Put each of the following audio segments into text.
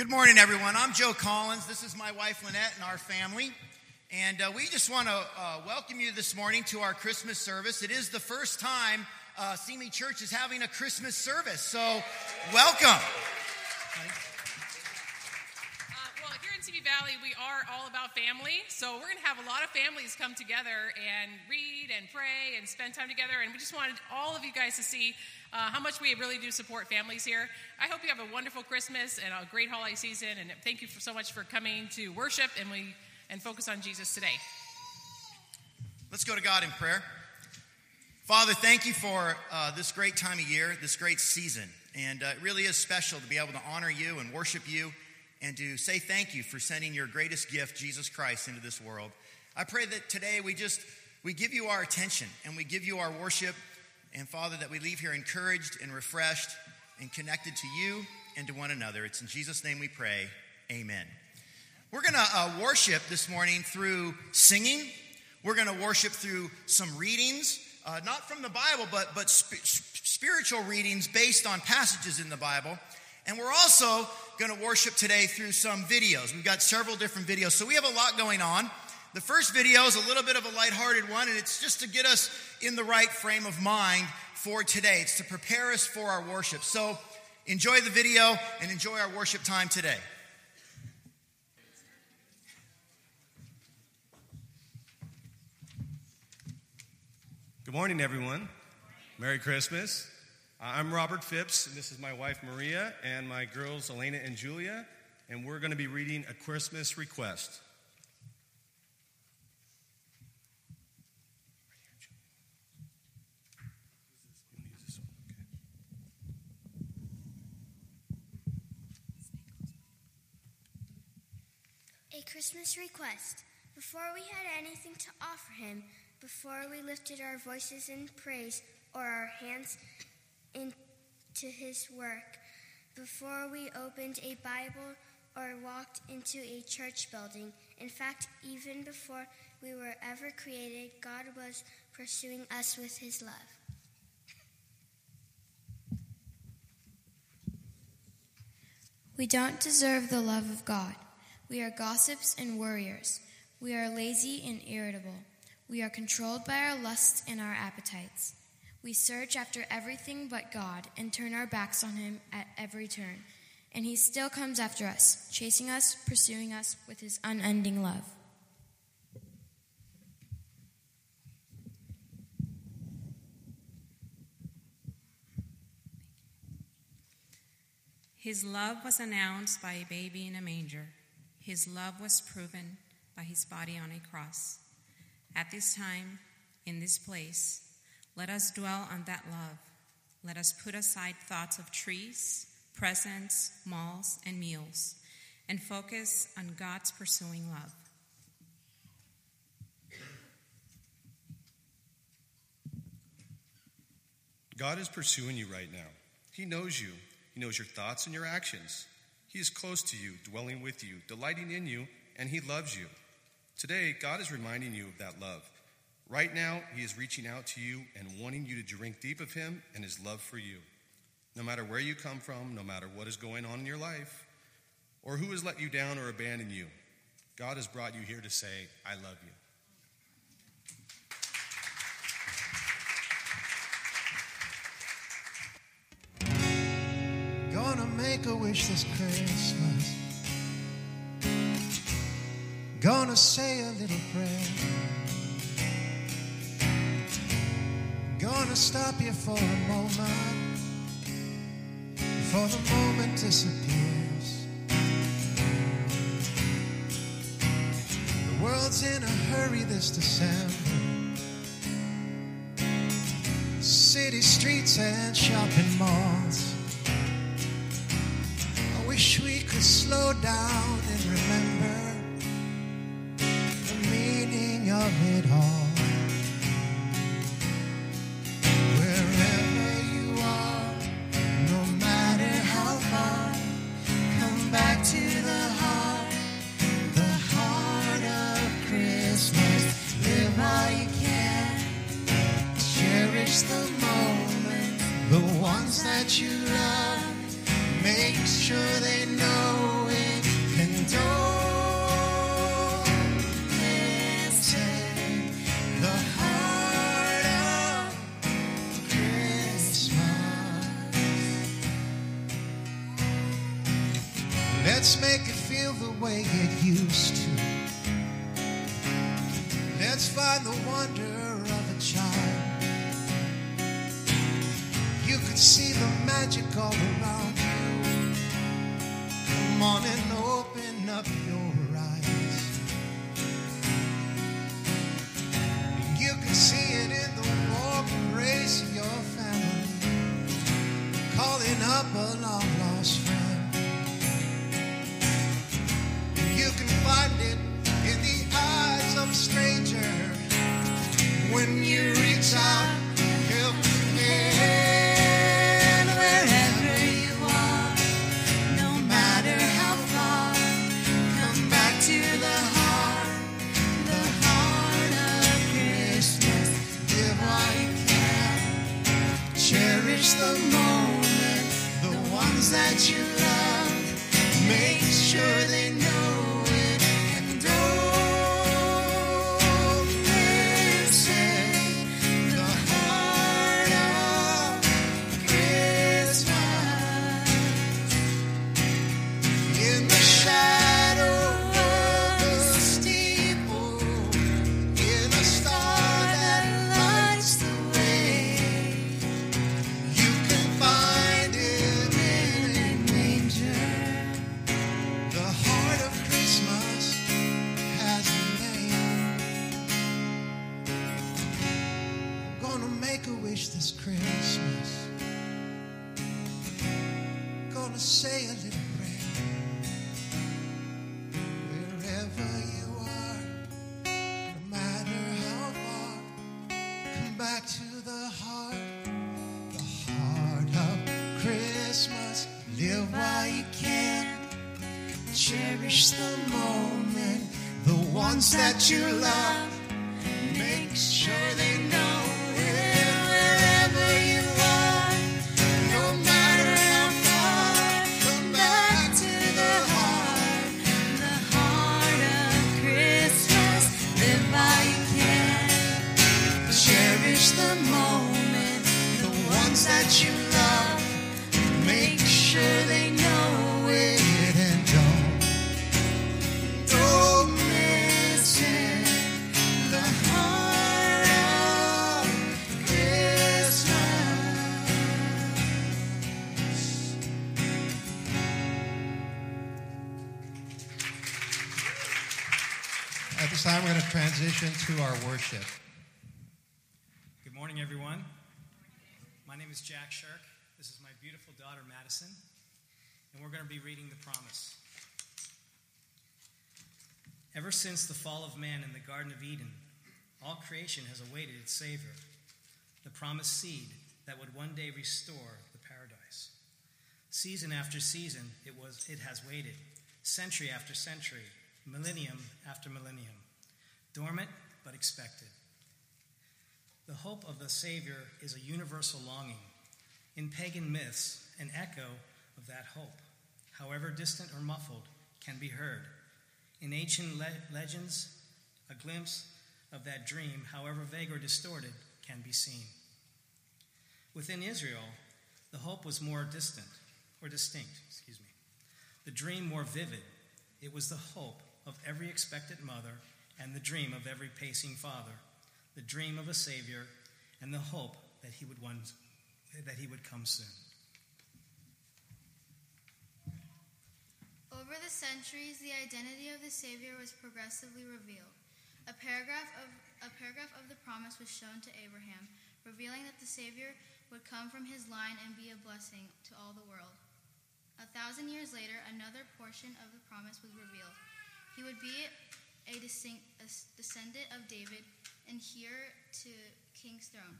Good morning, everyone. I'm Joe Collins. This is my wife, Lynette, and our family. And uh, we just want to uh, welcome you this morning to our Christmas service. It is the first time uh, Simi Church is having a Christmas service. So, welcome. Valley, we are all about family. So we're going to have a lot of families come together and read and pray and spend time together. And we just wanted all of you guys to see uh, how much we really do support families here. I hope you have a wonderful Christmas and a great holiday season. And thank you for, so much for coming to worship and we and focus on Jesus today. Let's go to God in prayer. Father, thank you for uh, this great time of year, this great season. And uh, it really is special to be able to honor you and worship you and to say thank you for sending your greatest gift, Jesus Christ, into this world. I pray that today we just we give you our attention and we give you our worship and Father that we leave here encouraged and refreshed and connected to you and to one another. It's in Jesus name we pray. Amen. We're going to uh, worship this morning through singing. We're going to worship through some readings, uh, not from the Bible, but, but sp- spiritual readings based on passages in the Bible. And we're also going to worship today through some videos. We've got several different videos, so we have a lot going on. The first video is a little bit of a lighthearted one, and it's just to get us in the right frame of mind for today. It's to prepare us for our worship. So enjoy the video and enjoy our worship time today. Good morning, everyone. Merry Christmas. Uh, I'm Robert Phipps, and this is my wife Maria and my girls Elena and Julia, and we're going to be reading A Christmas Request. A Christmas request. Before we had anything to offer him, before we lifted our voices in praise or our hands into his work. Before we opened a Bible or walked into a church building, in fact, even before we were ever created, God was pursuing us with his love. We don't deserve the love of God. We are gossips and worriers. We are lazy and irritable. We are controlled by our lusts and our appetites. We search after everything but God and turn our backs on Him at every turn. And He still comes after us, chasing us, pursuing us with His unending love. His love was announced by a baby in a manger. His love was proven by his body on a cross. At this time, in this place, let us dwell on that love. Let us put aside thoughts of trees, presents, malls, and meals, and focus on God's pursuing love. God is pursuing you right now. He knows you, He knows your thoughts and your actions. He is close to you, dwelling with you, delighting in you, and He loves you. Today, God is reminding you of that love. Right now, He is reaching out to you and wanting you to drink deep of Him and His love for you. No matter where you come from, no matter what is going on in your life, or who has let you down or abandoned you, God has brought you here to say, I love you. Gonna make a wish this Christmas. Gonna say a little prayer. Gonna stop you for a moment before the moment disappears. The world's in a hurry this December. City streets and shopping malls. I wish we could slow down that you love. Make sure they magic all around back to the heart, the heart of Christmas. Live while you can. Cherish the moment, the ones that you love. Make sure they transition to our worship. Good morning, everyone. My name is Jack Shirk. This is my beautiful daughter, Madison, and we're going to be reading the promise. Ever since the fall of man in the Garden of Eden, all creation has awaited its Savior, the promised seed that would one day restore the paradise. Season after season, it, was, it has waited, century after century, millennium after millennium, dormant but expected. The hope of the Savior is a universal longing. In pagan myths, an echo of that hope, however distant or muffled, can be heard. In ancient le- legends, a glimpse of that dream, however vague or distorted, can be seen. Within Israel, the hope was more distant or distinct, excuse me. The dream more vivid. It was the hope of every expectant mother and the dream of every pacing father, the dream of a savior and the hope that he would one that he would come soon. Over the centuries, the identity of the Savior was progressively revealed. A paragraph of a paragraph of the promise was shown to Abraham, revealing that the Savior would come from his line and be a blessing to all the world. A thousand years later, another portion of the promise was revealed. He would be a, descendant of David and heir to King's throne.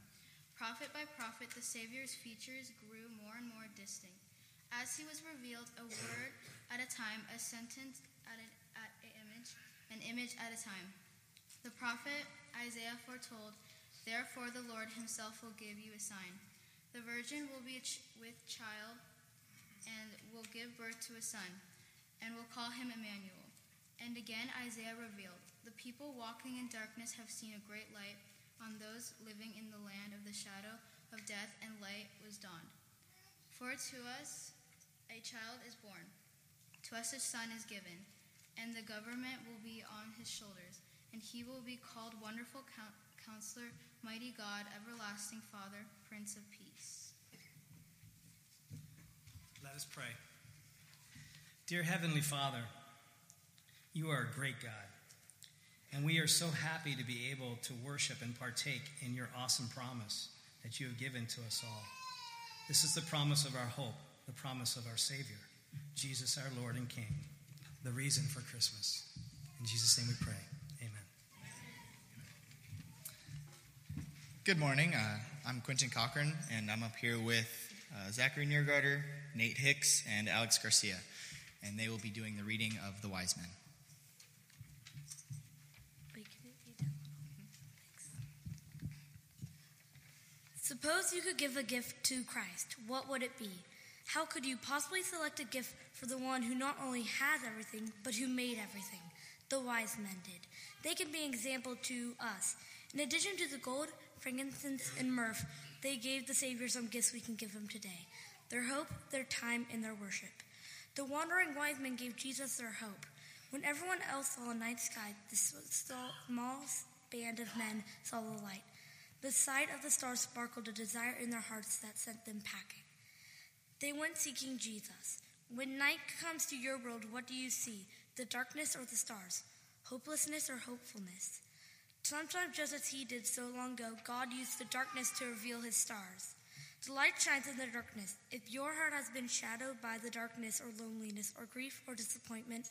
Prophet by prophet, the Savior's features grew more and more distinct. As he was revealed, a word at a time, a sentence at an at image, an image at a time. The prophet Isaiah foretold, Therefore the Lord himself will give you a sign. The virgin will be ch- with child and will give birth to a son, and will call him Emmanuel. And again Isaiah revealed, The people walking in darkness have seen a great light. On those living in the land of the shadow of death, and light was dawned. For to us a child is born, To us a son is given, and the government will be on his shoulders, and he will be called Wonderful Counselor, Mighty God, Everlasting Father, Prince of Peace. Let us pray. Dear Heavenly Father, you are a great God, and we are so happy to be able to worship and partake in your awesome promise that you have given to us all. This is the promise of our hope, the promise of our Savior, Jesus our Lord and King, the reason for Christmas. In Jesus' name we pray. Amen. Good morning. Uh, I'm Quentin Cochran, and I'm up here with uh, Zachary Niergarter, Nate Hicks, and Alex Garcia, and they will be doing the reading of the Wise Men. Suppose you could give a gift to Christ. What would it be? How could you possibly select a gift for the one who not only has everything, but who made everything? The wise men did. They can be an example to us. In addition to the gold, frankincense, and myrrh, they gave the Savior some gifts we can give him today their hope, their time, and their worship. The wandering wise men gave Jesus their hope. When everyone else saw a night sky, this small band of men saw the light. The sight of the stars sparkled a desire in their hearts that sent them packing. They went seeking Jesus. When night comes to your world, what do you see? The darkness or the stars? Hopelessness or hopefulness? Sometimes, just as He did so long ago, God used the darkness to reveal His stars. The light shines in the darkness. If your heart has been shadowed by the darkness or loneliness or grief or disappointment,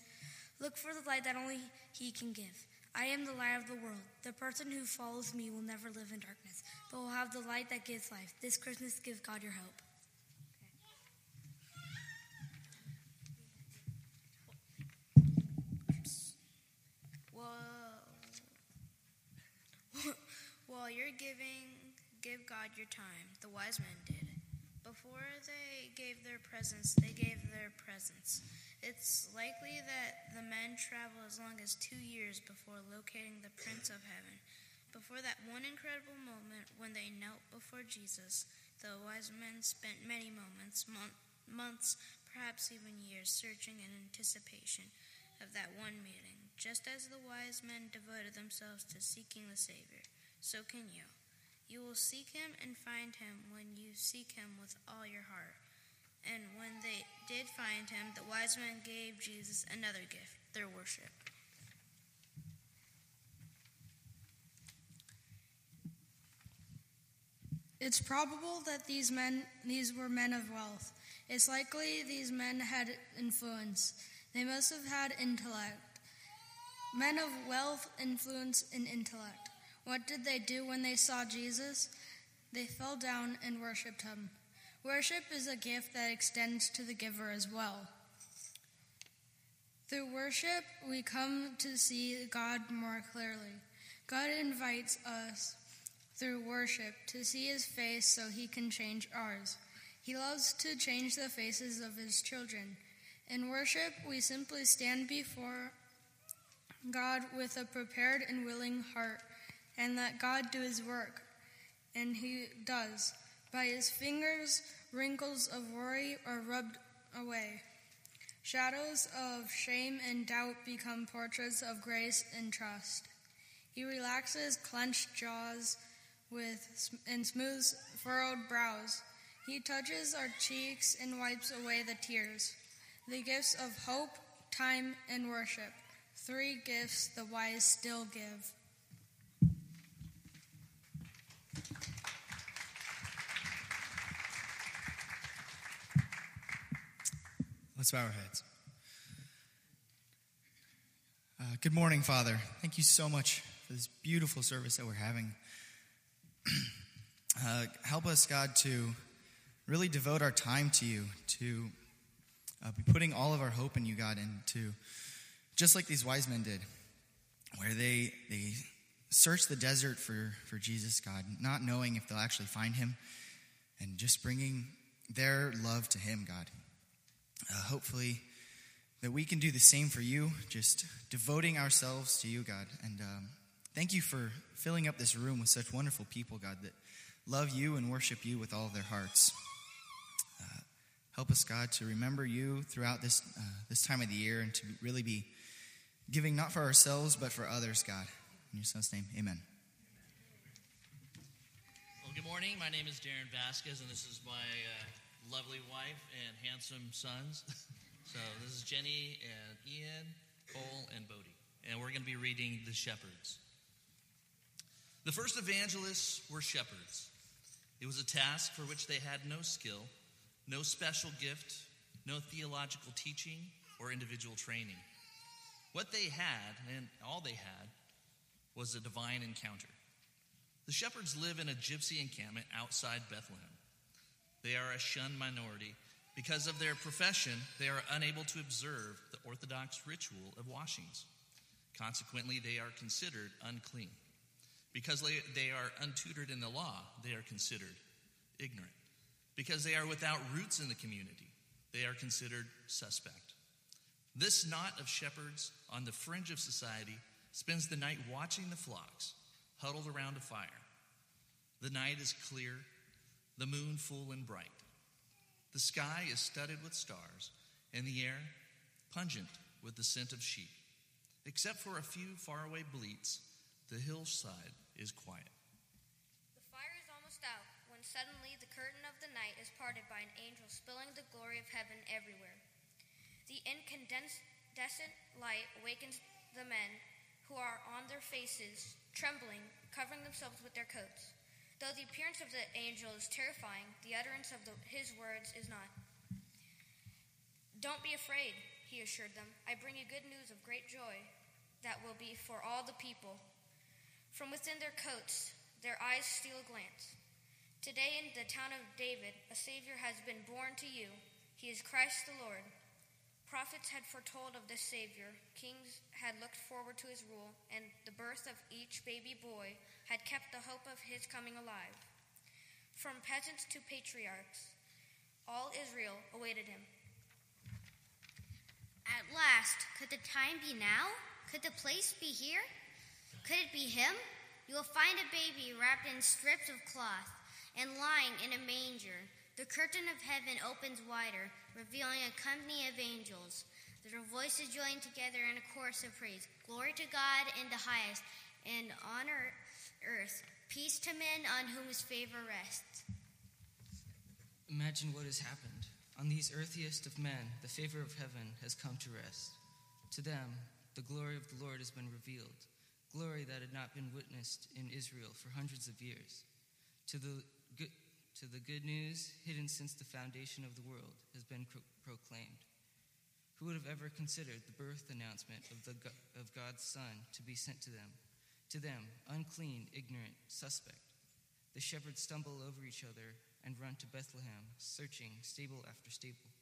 look for the light that only He can give. I am the light of the world. The person who follows me will never live in darkness, but will have the light that gives life. This Christmas, give God your hope. Whoa. While you're giving, give God your time. The wise men did. Before they gave their presents, they gave their presents. It's likely that the men travel as long as two years before locating the Prince of Heaven. Before that one incredible moment when they knelt before Jesus, the wise men spent many moments, mon- months, perhaps even years, searching in anticipation of that one meeting. Just as the wise men devoted themselves to seeking the Savior, so can you. You will seek him and find him when you seek him with all your heart. And when they did find him, the wise men gave Jesus another gift, their worship. It's probable that these men these were men of wealth. It's likely these men had influence. They must have had intellect. Men of wealth, influence, and intellect. What did they do when they saw Jesus? They fell down and worshiped him. Worship is a gift that extends to the giver as well. Through worship, we come to see God more clearly. God invites us through worship to see his face so he can change ours. He loves to change the faces of his children. In worship, we simply stand before God with a prepared and willing heart and let God do his work. And he does. By his fingers, wrinkles of worry are rubbed away. Shadows of shame and doubt become portraits of grace and trust. He relaxes clenched jaws with and smooths furrowed brows. He touches our cheeks and wipes away the tears. The gifts of hope, time, and worship. Three gifts the wise still give. Let's bow our heads. Uh, good morning, Father. Thank you so much for this beautiful service that we're having. uh, help us, God, to really devote our time to you, to uh, be putting all of our hope in you, God, and to, just like these wise men did, where they, they search the desert for, for Jesus, God, not knowing if they'll actually find him, and just bringing their love to him, God uh, hopefully that we can do the same for you, just devoting ourselves to you, God. And um, thank you for filling up this room with such wonderful people, God, that love you and worship you with all of their hearts. Uh, Help us, God, to remember you throughout this, uh, this time of the year and to really be giving not for ourselves, but for others, God. In your son's name, amen. Well, good morning. My name is Darren Vasquez, and this is my uh, lovely wife and handsome sons. so this is Jenny and Ian, Cole, and Bodie. And we're going to be reading The Shepherds. The first evangelists were shepherds. It was a task for which they had no skill, no special gift, no theological teaching, or individual training. What they had, and all they had, was a divine encounter. The shepherds live in a gypsy encampment outside Bethlehem. They are a shunned minority. Because of their profession, they are unable to observe the Orthodox ritual of washings. Consequently, they are considered unclean. Because they, are untutored in the law, they are considered ignorant. Because they are without roots in the community, they are considered suspect. This knot of shepherds on the fringe of society spends the night watching the flocks huddled around a fire. The night is clear, the moon full and bright. The sky is studded with stars, and the air pungent with the scent of sheep. Except for a few faraway bleats, the hillside is quiet. The fire is almost out when suddenly the curtain of the night is parted by an angel spilling the glory of heaven everywhere. The incandescent light awakens the men who are on their faces, trembling, covering themselves with their coats. Though the appearance of the angel is terrifying, the utterance of the, his words is not. Don't be afraid, he assured them. I bring you good news of great joy that will be for all the people. From within their coats, their eyes steal a glance. Today in the town of David, a Savior has been born to you. He is Christ the Lord. Prophets had foretold of this Savior, kings had looked forward to his rule, and the birth of each baby boy had kept the hope of his coming alive. From peasants to patriarchs, all Israel awaited him. At last, could the time be now? Could the place be here? Could it be him? You will find a baby wrapped in strips of cloth and lying in a manger. The curtain of heaven opens wider, revealing a company of angels. Their voices join together in a chorus of praise. Glory to God in the highest, and on earth, peace to men on whom his favor rests. Imagine what has happened. On these earthiest of men, the favor of heaven has come to rest. To them, the glory of the Lord has been revealed, glory that had not been witnessed in Israel for hundreds of years. To the to the good news hidden since the foundation of the world has been pro- proclaimed. Who would have ever considered the birth announcement of, the, of God's Son to be sent to them? To them, unclean, ignorant, suspect. The shepherds stumble over each other and run to Bethlehem, searching stable after stable.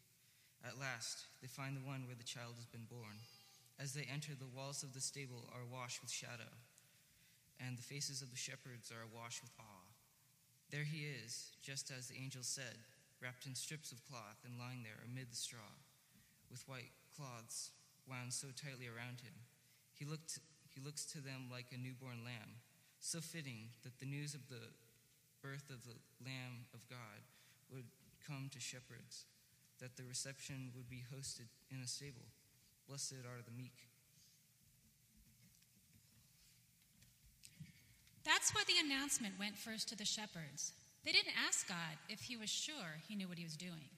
At last, they find the one where the child has been born. As they enter, the walls of the stable are awash with shadow, and the faces of the shepherds are awash with awe. There he is, just as the angel said, wrapped in strips of cloth and lying there amid the straw, with white cloths wound so tightly around him. He, looked, he looks to them like a newborn lamb, so fitting that the news of the birth of the Lamb of God would come to shepherds, that the reception would be hosted in a stable. Blessed are the meek. That's why the announcement went first to the shepherds. They didn't ask God if he was sure he knew what he was doing.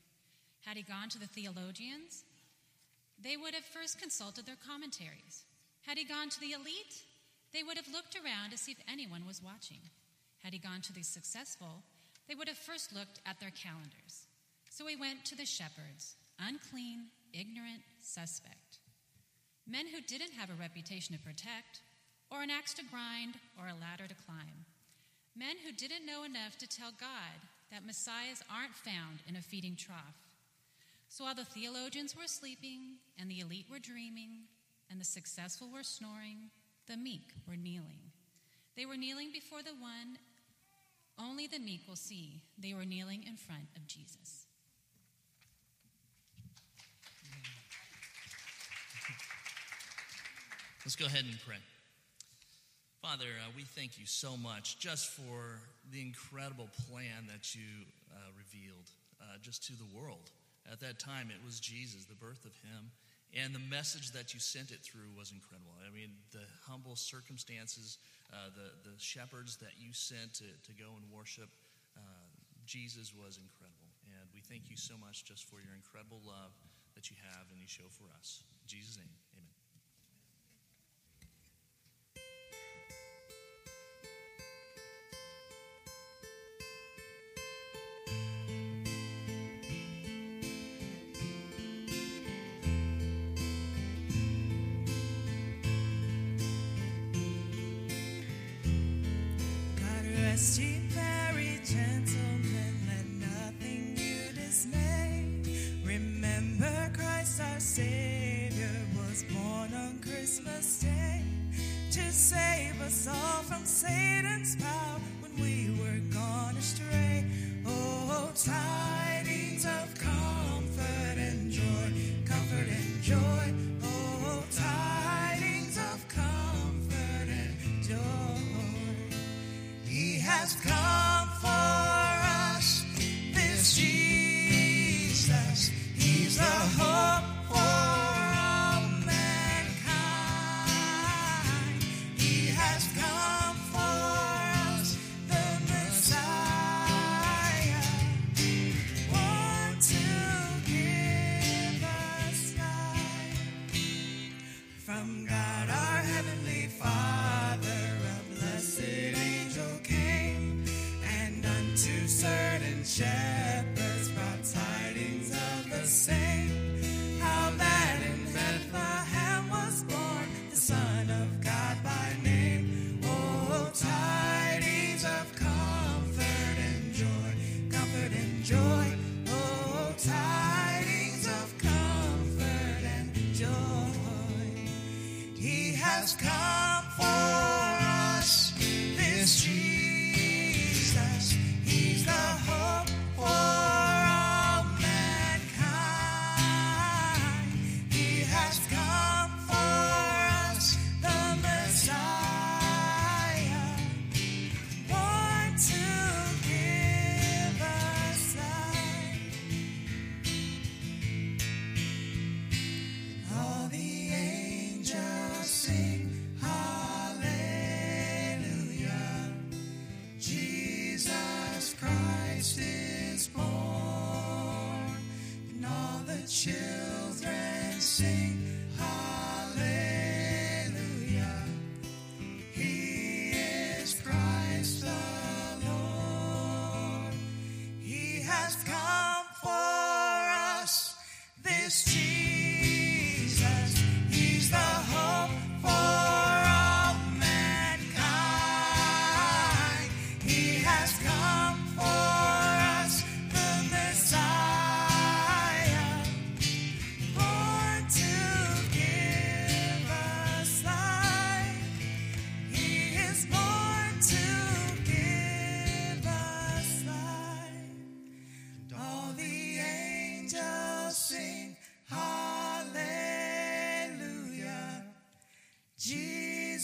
Had he gone to the theologians, they would have first consulted their commentaries. Had he gone to the elite, they would have looked around to see if anyone was watching. Had he gone to the successful, they would have first looked at their calendars. So he went to the shepherds, unclean, ignorant, suspect. Men who didn't have a reputation to protect, or an axe to grind, or a ladder to climb. Men who didn't know enough to tell God that messiahs aren't found in a feeding trough. So while the theologians were sleeping, and the elite were dreaming, and the successful were snoring, the meek were kneeling. They were kneeling before the one only the meek will see. They were kneeling in front of Jesus. Let's go ahead and pray. Father, uh, we thank you so much just for the incredible plan that you uh, revealed uh, just to the world At that time, it was Jesus, the birth of him. And the message that you sent it through was incredible. I mean, the humble circumstances, uh, the, the shepherds that you sent to, to go and worship uh, Jesus was incredible. And we thank you so much just for your incredible love that you have and you show for us. In Jesus' name,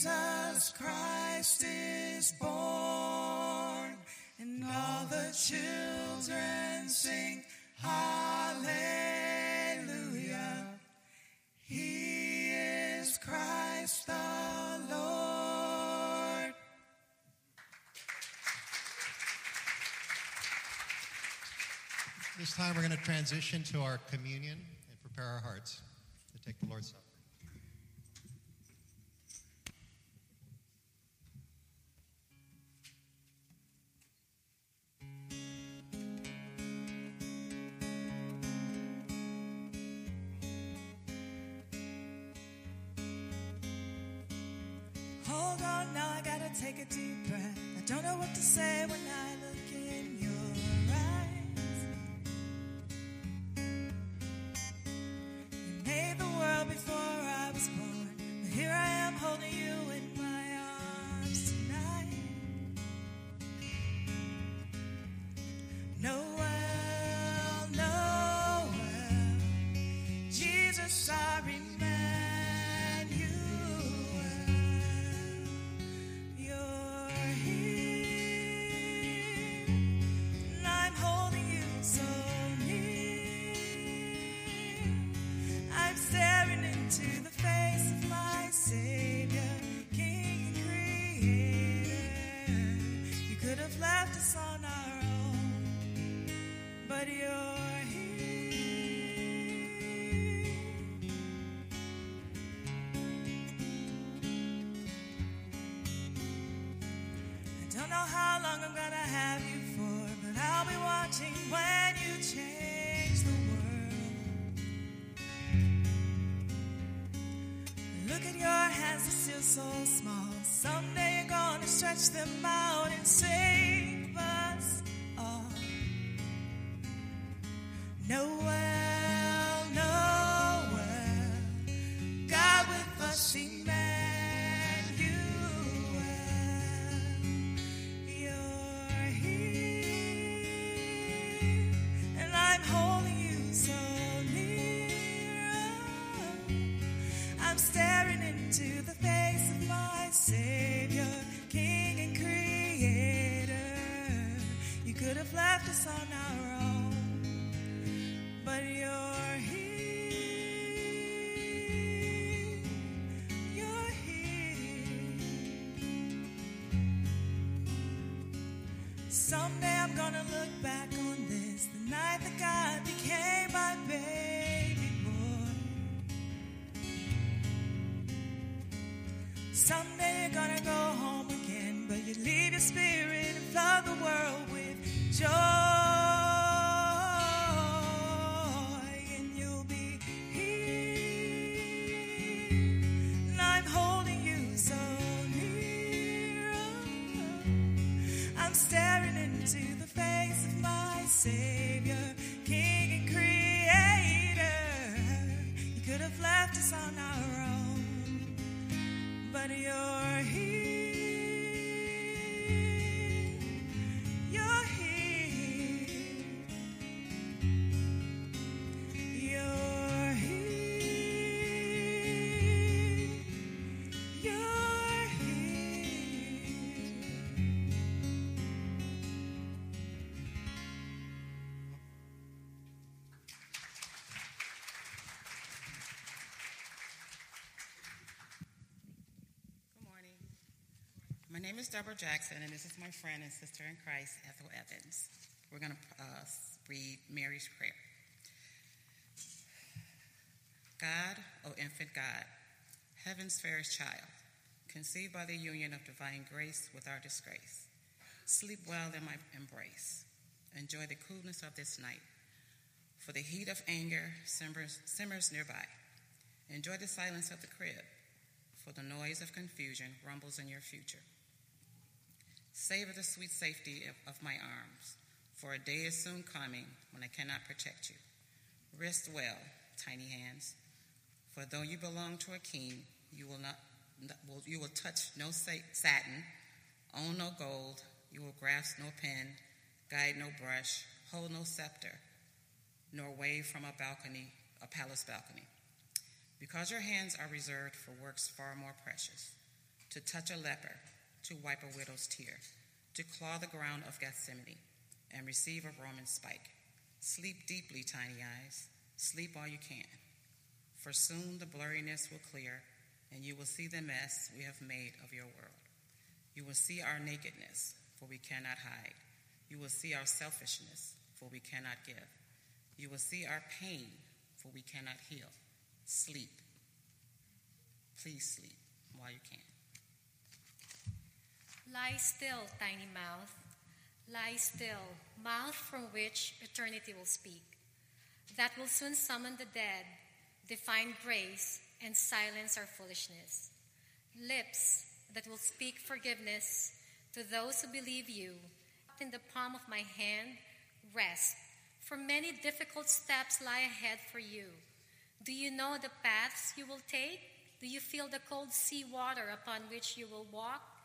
Jesus Christ is born, and all the children sing hallelujah. He is Christ the Lord. This time we're going to transition to our communion and prepare our hearts to take the Lord's Supper. But you're here. I don't know how long I'm gonna have you for, but I'll be watching when you change the world. Look at your hands, they're still so small. Someday you're gonna stretch them out I'm holding you so near. I'm staring into the face of my Savior, King and Creator. You could have left us on our own, but you're here. You're here. Someday I'm gonna look back on Someday name is Deborah Jackson, and this is my friend and sister in Christ, Ethel Evans. We're going to uh, read Mary's prayer. God, O infant God, heaven's fairest child, conceived by the union of divine grace with our disgrace, sleep well in my embrace. Enjoy the coolness of this night, for the heat of anger simmers, simmers nearby. Enjoy the silence of the crib, for the noise of confusion rumbles in your future. Savor the sweet safety of, my arms, for a day is soon coming when I cannot protect you. Rest well, tiny hands, for though you belong to a king, you will not, will, you will touch no satin, own no gold, you will grasp no pen, guide no brush, hold no scepter, nor wave from a balcony, a palace balcony because your hands are reserved for works far more precious to touch a leper, to wipe a widow's tear, to claw the ground of Gethsemane, and receive a Roman spike. Sleep deeply, tiny eyes, sleep all you can, for soon the blurriness will clear, and you will see the mess we have made of your world. You will see our nakedness, for we cannot hide. You will see our selfishness, for we cannot give. You will see our pain, for we cannot heal. Sleep. Please sleep while you can. Lie still, tiny mouth. Lie still, mouth from which eternity will speak. That will soon summon the dead, define grace, and silence our foolishness. Lips that will speak forgiveness to those who believe you. In the palm of my hand, rest, for many difficult steps lie ahead for you. Do you know the paths you will take? Do you feel the cold sea water upon which you will walk?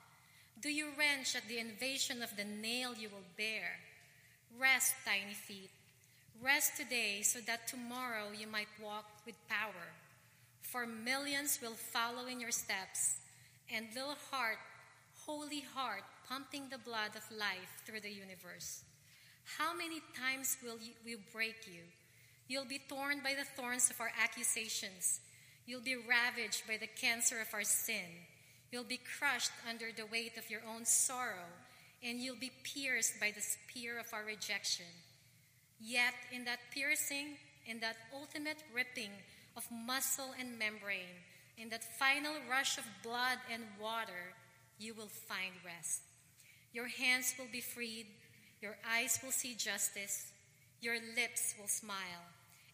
Do you wrench at the invasion of the nail you will bear? Rest, tiny feet. Rest today so that tomorrow you might walk with power. For millions will follow in your steps, and little heart, holy heart, pumping the blood of life through the universe. How many times will will break you? You'll be torn by the thorns of our accusations. You'll be ravaged by the cancer of our sin. You'll be crushed under the weight of your own sorrow, and you'll be pierced by the spear of our rejection. Yet, in that piercing, in that ultimate ripping of muscle and membrane, in that final rush of blood and water, you will find rest. Your hands will be freed, your eyes will see justice, your lips will smile,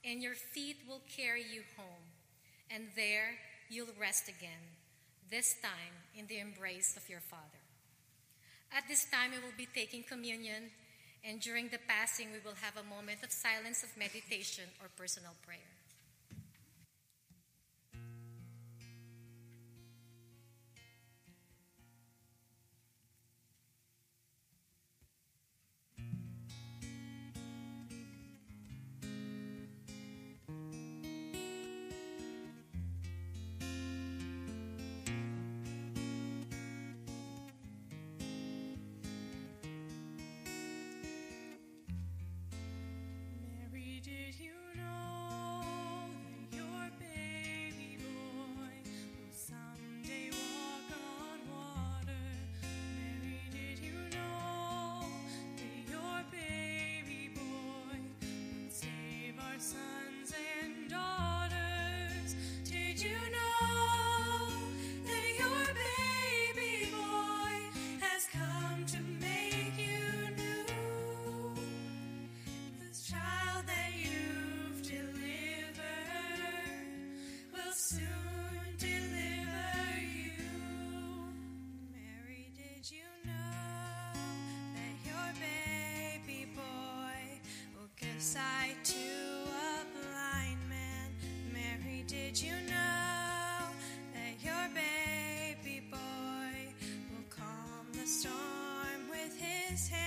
and your feet will carry you home. And there you'll rest again, this time in the embrace of your Father. At this time, we will be taking communion, and during the passing, we will have a moment of silence of meditation or personal prayer. Sight to a blind man? Mary, did you know that your baby boy will calm the storm with his hands?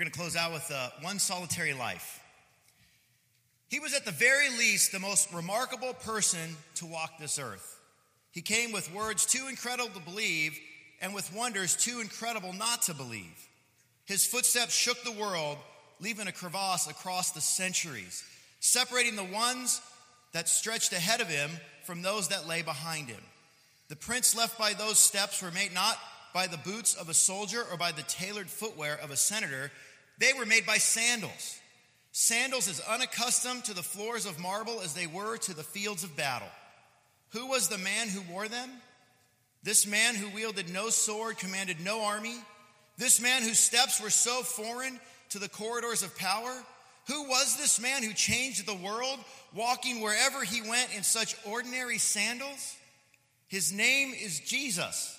going to close out with uh, one solitary life. He was at the very least the most remarkable person to walk this earth. He came with words too incredible to believe and with wonders too incredible not to believe. His footsteps shook the world, leaving a crevasse across the centuries, separating the ones that stretched ahead of him from those that lay behind him. The prints left by those steps were made not by the boots of a soldier or by the tailored footwear of a senator, they were made by sandals. Sandals as unaccustomed to the floors of marble as they were to the fields of battle. Who was the man who wore them? This man who wielded no sword, commanded no army. This man whose steps were so foreign to the corridors of power. Who was this man who changed the world, walking wherever he went in such ordinary sandals? His name is Jesus.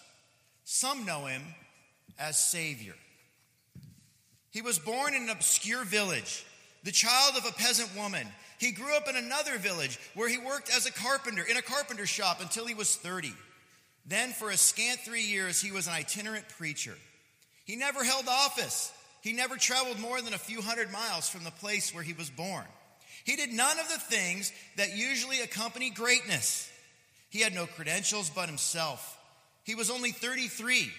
Some know him as Savior. He was born in an obscure village, the child of a peasant woman. He grew up in another village where he worked as a carpenter in a carpenter shop until he was 30. Then, for a scant three years, he was an itinerant preacher. He never held office. He never traveled more than a few hundred miles from the place where he was born. He did none of the things that usually accompany greatness. He had no credentials but himself. He was only 33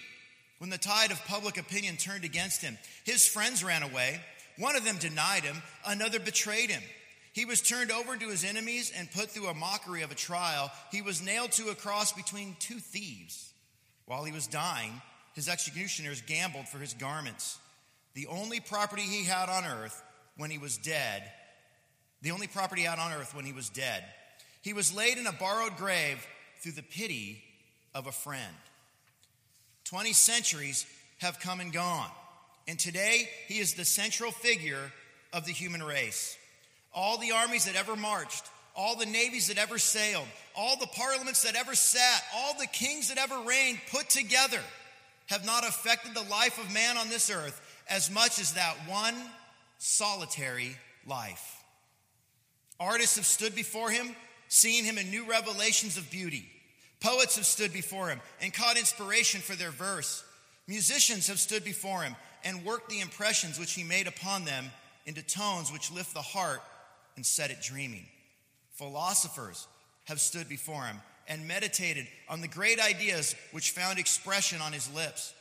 when the tide of public opinion turned against him. His friends ran away. One of them denied him, another betrayed him. He was turned over to his enemies and put through a mockery of a trial. He was nailed to a cross between two thieves. While he was dying, his executioners gambled for his garments. The only property he had on earth when he was dead, the only property he had on earth when he was dead. He was laid in a borrowed grave through the pity of a friend. 20 centuries have come and gone, and today he is the central figure of the human race all the armies that ever marched, all the navies that ever sailed, all the parliaments that ever sat, all the kings that ever reigned put together have not affected the life of man on this earth as much as that one solitary life. Artists have stood before him, seeing him in new revelations of beauty. Poets have stood before him and caught inspiration for their verse. Musicians have stood before him and worked the impressions which he made upon them into tones which lift the heart and set it dreaming. Philosophers have stood before him and meditated on the great ideas which found expression on his lips.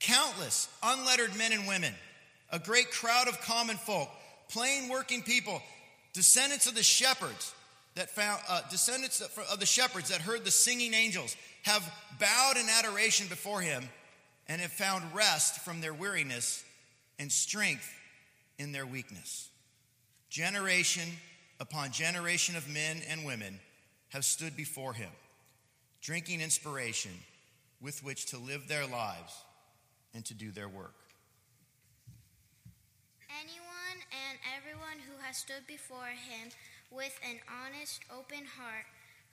Countless unlettered men and women, a great crowd of common folk, plain working people, descendants of the shepherds that found uh, descendants of the shepherds that heard the singing angels have bowed in adoration before him and have found rest from their weariness and strength in their weakness. Generation upon generation of men and women have stood before him, drinking inspiration with which to live their lives and to do their work. Anyone and everyone who has stood before him with an honest, open heart,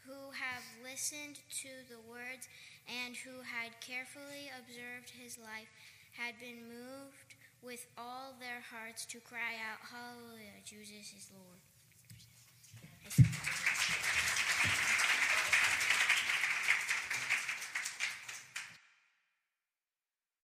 who have listened to the words and who had carefully observed his life, had been moved with all their hearts to cry out, Hallelujah, Jesus is Lord.